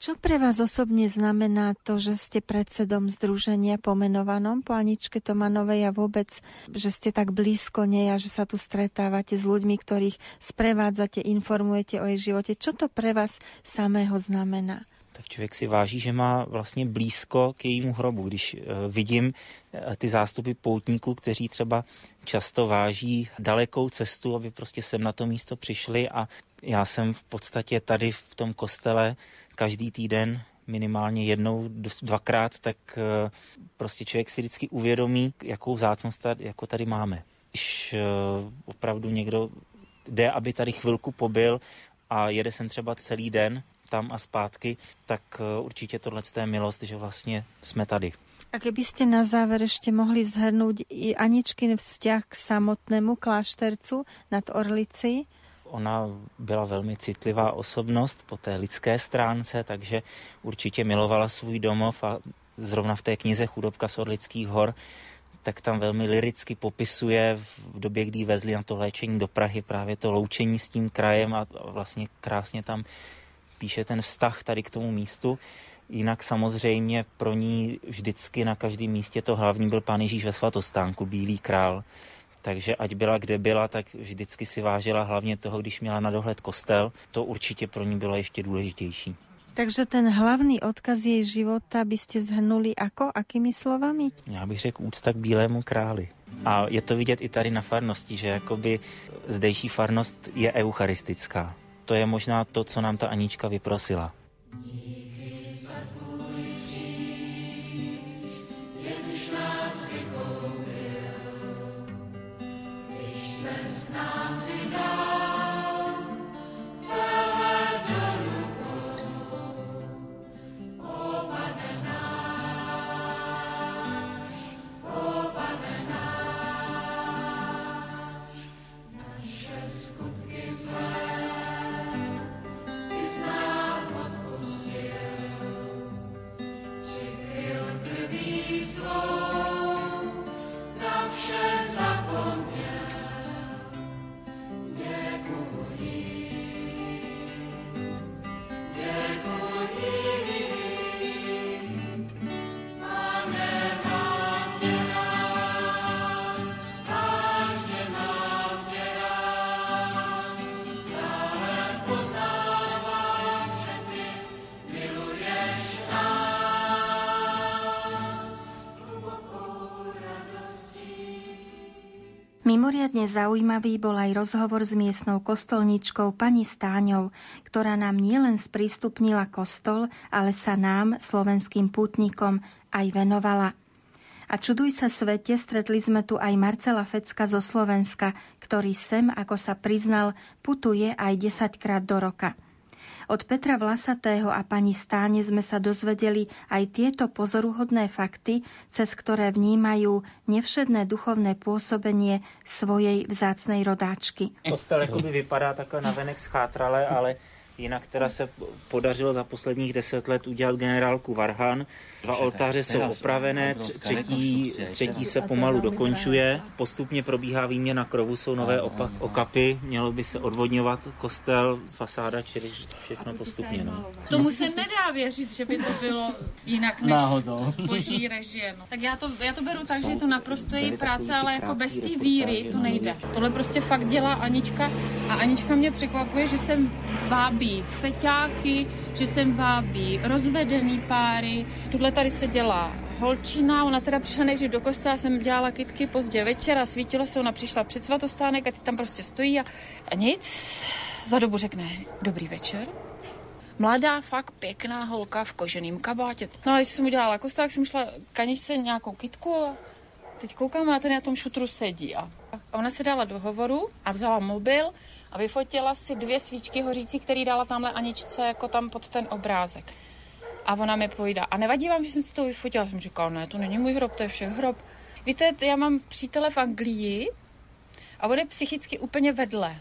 Čo pre vás osobne znamená to, že ste predsedom združenia pomenovanom po Aničke Tomanovej a vôbec, že ste tak blízko nej a že sa tu stretávate s ľuďmi, ktorých sprevádzate, informujete o jej živote? Čo to pre vás samého znamená? Tak člověk si váží, že má vlastně blízko k jejímu hrobu. Když eh, vidím eh, ty zástupy poutníků, kteří třeba často váží dalekou cestu, aby prostě sem na to místo přišli a já jsem v podstatě tady v tom kostele každý týden minimálně jednou, dvakrát, tak eh, prostě člověk si vždycky uvědomí, jakou zácnost tady, jako tady máme. Když opravdu někdo jde, aby tady chvilku pobyl a jede sem třeba celý den, tam a zpátky, tak eh, určitě tohle je milost, že vlastně jsme tady. A keby ste na záver ešte mohli zhrnúť i Aničkin vzťah k samotnému kláštercu nad Orlici? Ona byla velmi citlivá osobnost po té lidské stránce, takže určitě milovala svůj domov a zrovna v té knize Chudobka z Orlických hor tak tam velmi liricky popisuje v době, kdy vezli na to léčení do Prahy právě to loučení s tím krajem a vlastně krásně tam píše ten vztah tady k tomu místu. Jinak samozřejmě pro ní vždycky na každém místě to hlavní byl pán Ježíš ve svatostánku, Bílý král. Takže ať byla kde byla, tak vždycky si vážila hlavně toho, když měla na dohled kostel. To určitě pro ní bylo ještě důležitější. Takže ten hlavný odkaz jej života by ste zhrnuli ako? Akými slovami? Já bych řekl úcta k Bílému králi. A je to vidět i tady na farnosti, že jakoby zdejší farnost je eucharistická to je možná to, co nám ta Anička vyprosila. Mimoriadne zaujímavý bol aj rozhovor s miestnou kostolničkou pani Stáňou, ktorá nám nielen sprístupnila kostol, ale sa nám, slovenským pútnikom, aj venovala. A čuduj sa svete, stretli sme tu aj Marcela Fecka zo Slovenska, ktorý sem, ako sa priznal, putuje aj 10 krát do roka. Od Petra Vlasatého a pani Stáne sme sa dozvedeli aj tieto pozoruhodné fakty, cez ktoré vnímajú nevšedné duchovné pôsobenie svojej vzácnej rodáčky. Kostel vypadá takhle navenek schátrale, ale Jinak teda se podařilo za posledních deset let udělat generálku Varhan. Dva oltáře jsou opravené, třetí, třetí se pomalu dokončuje. Postupně probíhá výměna krovu, jsou nové opak, okapy, mělo by se odvodňovat kostel, fasáda, čili všechno postupně. No. Tomu se nedá věřit, že by to bylo jinak než Náhodou. boží režie. No. Tak já to, já to beru tak, že je to naprosto její práce, ale jako bez té víry to nejde. Tohle prostě fakt dělá Anička a Anička mě překvapuje, že jsem vábí feťáky, že sem vábí rozvedený páry. Tuhle tady se dělá holčina, ona teda přišla nejdřív do kostela, jsem dělala kitky pozdě večer a svítilo se, ona přišla před svatostánek a ty tam prostě stojí a, a nic. Za dobu řekne, dobrý večer, mladá, fakt pěkná holka v koženém kabátě. No a když jsem udělala kostel, tak jsem šla kaničce nějakou kitku a teď koukám a ten na tom šutru sedí. A ona se dala do hovoru a vzala mobil a vyfotila si dvě svíčky hořící, které dala tamhle Aničce jako tam pod ten obrázek. A ona mi povídá, a nevadí vám, že jsem si to vyfotila? Jsem říkala, ne, to není můj hrob, to je všech hrob. Víte, já mám přítele v Anglii a on je psychicky úplně vedle.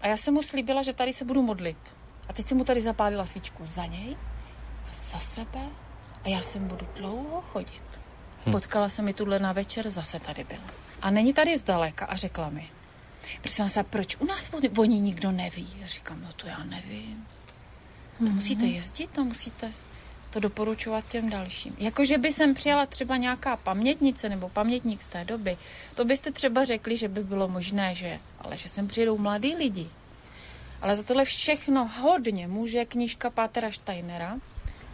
A já jsem mu slíbila, že tady se budu modlit. A teď jsem mu tady zapálila svíčku za něj a za sebe a já sem budu dlouho chodit. Hm. Potkala se mi tuhle na večer, zase tady byl. A není tady zdaleka a řekla mi, Prosím vás, a proč u nás o, ní nikdo neví? Říkám, no to já nevím. To mm-hmm. musíte jezdit, to musíte to doporučovat těm dalším. Jakože by sem přijala třeba nějaká pamětnice nebo pamětník z té doby, to byste třeba řekli, že by bylo možné, že, ale že sem přijedou mladí lidi. Ale za tohle všechno hodně může knížka Pátera Steinera,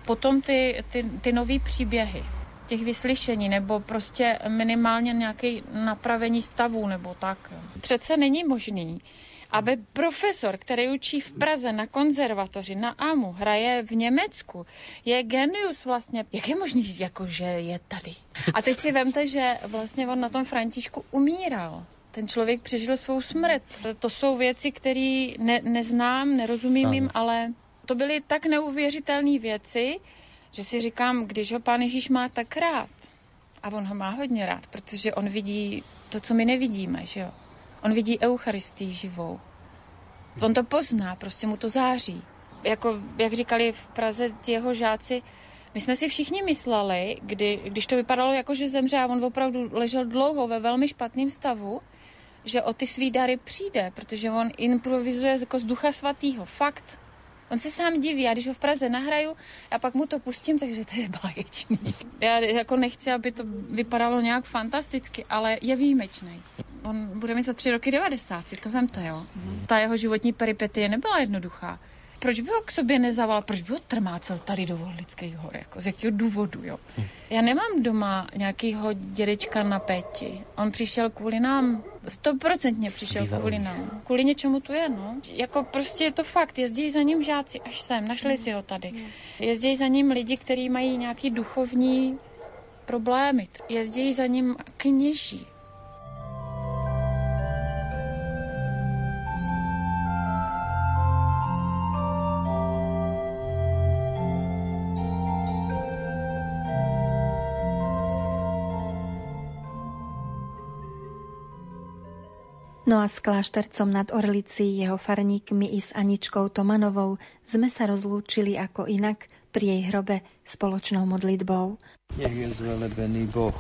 potom ty, ty, ty nové příběhy, těch vyslyšení nebo prostě minimálně nějaké napravení stavu nebo tak. Přece není možný, aby profesor, který učí v Praze na konzervatoři, na AMU, hraje v Německu, je genius vlastně. Jak je možný, jako že je tady? A teď si vemte, že vlastně on na tom Františku umíral. Ten člověk přežil svou smrt. To jsou věci, které ne, neznám, nerozumím jim, ale to byly tak neuvěřitelné věci, že si říkám, když ho pán Ježíš má tak rád, a on ho má hodně rád, protože on vidí to, co my nevidíme, že jo. On vidí Eucharistii živou. On to pozná, prostě mu to září. Jako, jak říkali v Praze jeho žáci, my jsme si všichni mysleli, kdy, když to vypadalo jako, že zemře a on opravdu ležel dlouho ve velmi špatném stavu, že o ty svý dary přijde, protože on improvizuje jako z ducha svatýho. Fakt. On se sám diví, a když ho v Praze nahraju a pak mu to pustím, takže to je báječný. Já jako nechci, aby to vypadalo nějak fantasticky, ale je výjimečný. On bude mi za tři roky 90, si to vemte, jo. Ta jeho životní peripetie nebyla jednoduchá proč by ho k sobě nezaval, proč by ho trmácel tady do Vorlických hor, jako z jakého důvodu, jo. Já nemám doma nějakýho dědečka na péti. On přišel kvůli nám, stoprocentně přišel kvůli nám. Kvůli něčemu tu je, no. Jako prostě je to fakt, jezdí za ním žáci až sem, našli si ho tady. Jezdí za ním lidi, kteří mají nějaký duchovní problémy. Jezdí za ním kněží, No a s kláštercom nad Orlici, jeho farníkmi i s Aničkou Tomanovou sme sa rozlúčili ako inak pri jej hrobe spoločnou modlitbou. Nech je zvelebený Boh.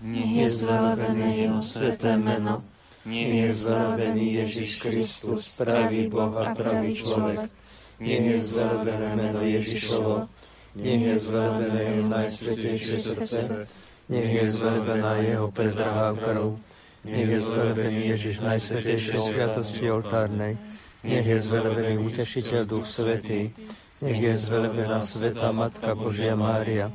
Nech je zvelebené jeho sveté meno. Nech je zvelebený Ježiš Kristus, pravý Boh a pravý človek. Nech je zvelebené meno Ježišovo. Nech je zvelebené jeho najsvetejšie srdce. Nech je zvelebená jeho predrahá krv nech je zvelebený Ježiš Najsvetejšej sviatosti oltárnej. Nech je zvelebený Utešiteľ Duch Svetý. Nech je zvelebená Sveta Matka Božia Mária.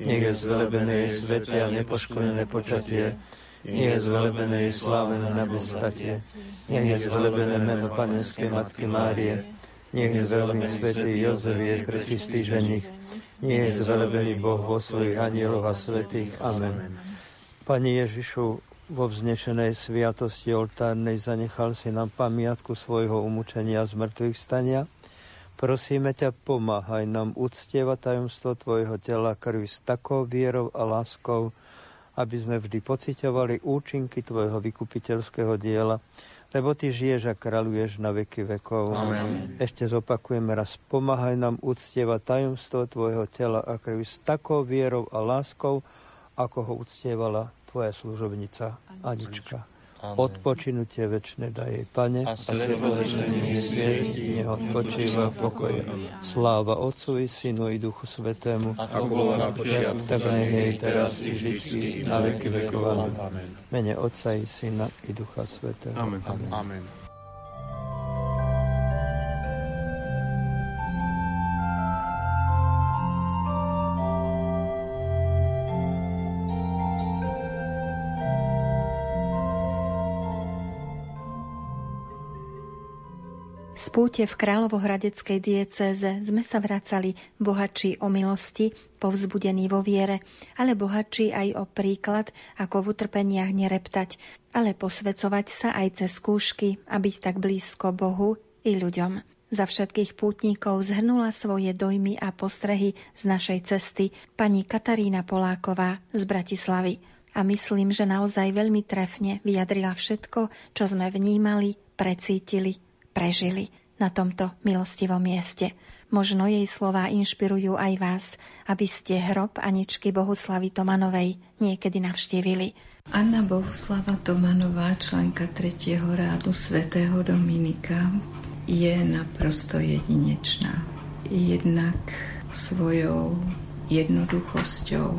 Nech je zvelebené jej sveté a nepoškodené počatie. Nech je zvelebené jej slávené nebestatie. Nech je zvelebené meno Panenskej Matky Márie. Nech je zvelebený svätý Jozef, jej prečistý ženich. Nech je zvelebený Boh vo svojich anieloch a svetých. Amen. Pani Ježišu, vo vznešenej sviatosti oltárnej zanechal si nám pamiatku svojho umúčenia z mŕtvych stania. Prosíme ťa, pomáhaj nám uctievať tajomstvo Tvojho tela krvi s takou vierou a láskou, aby sme vždy pocitovali účinky Tvojho vykupiteľského diela, lebo Ty žiješ a kráľuješ na veky vekov. Amen. Ešte zopakujem raz, pomáhaj nám uctievať tajomstvo Tvojho tela a krvi s takou vierou a láskou, ako ho uctievala tvoja služobnica Anička. Odpočinutie večné daje, Pane, a odpočíva v pokoji. Sláva Otcu i Synu i Duchu Svetému, ako bolo na počiatku, tak nech jej teraz i vždycky na veky vekov. Amen. Mene Otca i Syna i Ducha Svetého. Amen. Amen. Amen. Z púte v Kráľovohradeckej diecéze sme sa vracali bohači o milosti, povzbudení vo viere, ale bohači aj o príklad, ako v utrpeniach nereptať, ale posvecovať sa aj cez skúšky a byť tak blízko Bohu i ľuďom. Za všetkých pútnikov zhrnula svoje dojmy a postrehy z našej cesty pani Katarína Poláková z Bratislavy. A myslím, že naozaj veľmi trefne vyjadrila všetko, čo sme vnímali, precítili prežili na tomto milostivom mieste. Možno jej slová inšpirujú aj vás, aby ste hrob Aničky Bohuslavy Tomanovej niekedy navštívili. Anna Bohuslava Tomanová, členka tretieho rádu svätého Dominika, je naprosto jedinečná. Jednak svojou jednoduchosťou,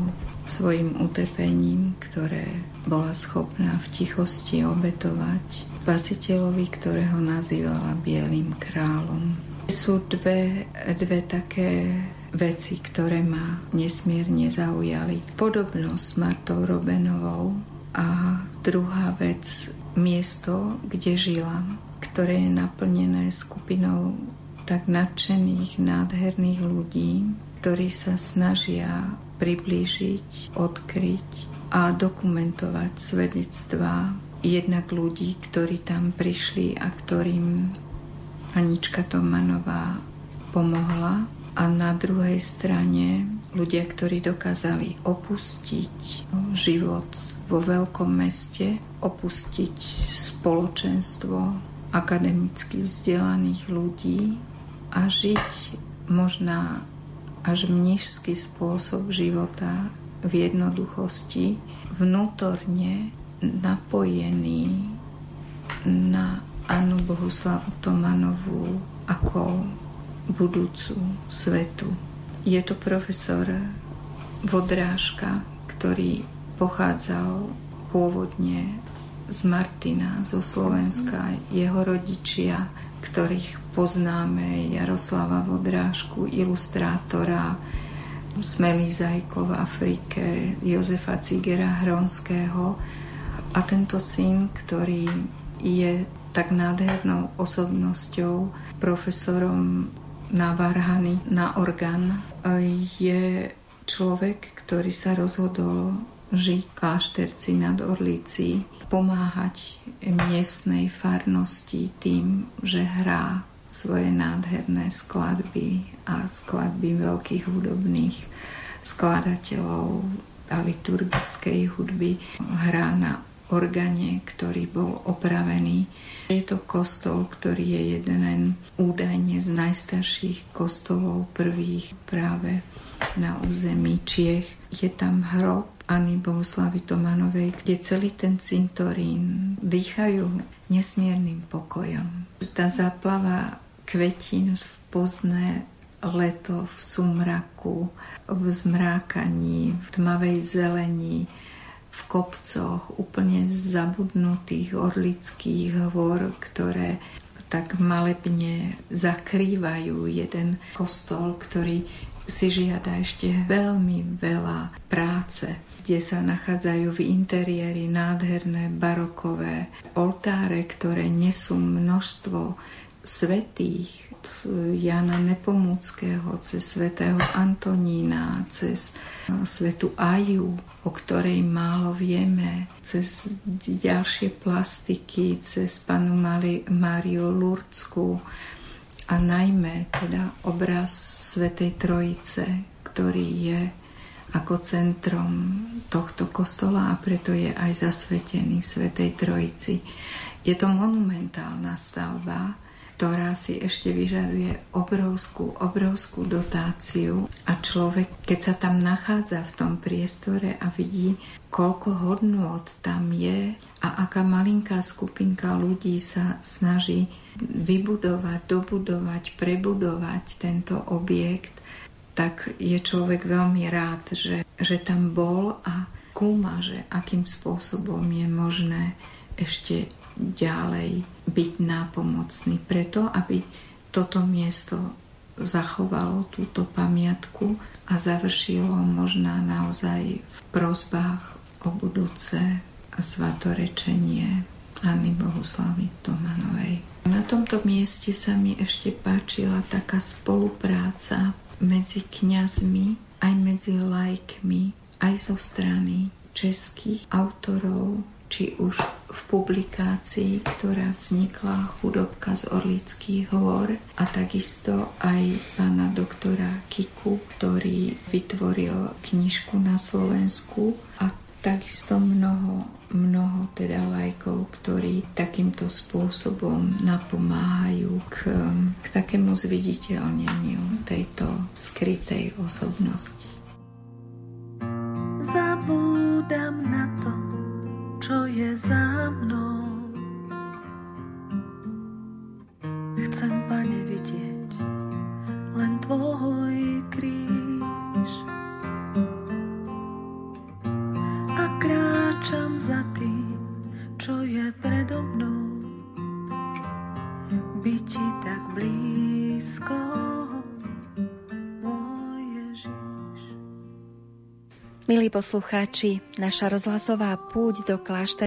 svojim utrpením, ktoré bola schopná v tichosti obetovať spasiteľovi, ktorého nazývala Bielým kráľom. Sú dve, dve také veci, ktoré ma nesmierne zaujali. Podobnosť s Martou Robenovou a druhá vec, miesto, kde žila, ktoré je naplnené skupinou tak nadšených, nádherných ľudí, ktorí sa snažia priblížiť, odkryť a dokumentovať svedectvá jednak ľudí, ktorí tam prišli a ktorým Anička Tomanová pomohla. A na druhej strane ľudia, ktorí dokázali opustiť život vo veľkom meste, opustiť spoločenstvo akademicky vzdelaných ľudí a žiť možná až mnižský spôsob života v jednoduchosti, vnútorne napojený na Anu Bohuslavu Tomanovú ako budúcu svetu. Je to profesor Vodrážka, ktorý pochádzal pôvodne z Martina, zo Slovenska. Jeho rodičia, ktorých poznáme, Jaroslava Vodrážku, ilustrátora, Smelý Zajko v Afrike, Jozefa Cigera Hronského. A tento syn, ktorý je tak nádhernou osobnosťou, profesorom na varhany, na orgán, je človek, ktorý sa rozhodol žiť v klášterci nad Orlicí, pomáhať miestnej farnosti tým, že hrá svoje nádherné skladby a skladby veľkých hudobných skladateľov a liturgickej hudby hrá na organe, ktorý bol opravený. Je to kostol, ktorý je jeden údajne z najstarších kostolov prvých práve na území Čiech. Je tam hrob Anny Bohuslavy Tomanovej, kde celý ten cintorín dýchajú nesmiernym pokojom. Tá záplava kvetín v pozné leto v sumraku, v zmrákaní, v tmavej zelení, v kopcoch úplne zabudnutých orlických hôr, ktoré tak malebne zakrývajú jeden kostol, ktorý si žiada ešte veľmi veľa práce, kde sa nachádzajú v interiéri nádherné barokové oltáre, ktoré nesú množstvo svetých, Jana Nepomúckého, cez svätého Antonína, cez svetu Aju, o ktorej málo vieme, cez ďalšie plastiky, cez panu Máriu Lurcku a najmä teda obraz Svetej Trojice, ktorý je ako centrom tohto kostola a preto je aj zasvetený Svetej Trojici. Je to monumentálna stavba, ktorá si ešte vyžaduje obrovskú, obrovskú dotáciu a človek, keď sa tam nachádza v tom priestore a vidí, koľko hodnôt tam je a aká malinká skupinka ľudí sa snaží vybudovať, dobudovať, prebudovať tento objekt, tak je človek veľmi rád, že, že tam bol a skúma, že akým spôsobom je možné ešte ďalej byť nápomocný preto, aby toto miesto zachovalo túto pamiatku a završilo možná naozaj v prozbách o budúce svatorečenie Anny Bohuslavy Tomanovej. Na tomto mieste sa mi ešte páčila taká spolupráca medzi kňazmi, aj medzi lajkmi, aj zo strany českých autorov, či už v publikácii, ktorá vznikla Chudobka z Orlických hôr a takisto aj pána doktora Kiku, ktorý vytvoril knižku na Slovensku a takisto mnoho, mnoho teda lajkov, ktorí takýmto spôsobom napomáhajú k, k takému zviditeľneniu tejto skrytej osobnosti. Zabúdam na to, čo je za mnou. Chcem, Pane, vidieť len Tvoj kríž. A kráčam za tým, čo je predo mnou. Byť Ti tak blízko, Milí poslucháči, naša rozhlasová púť do kláštora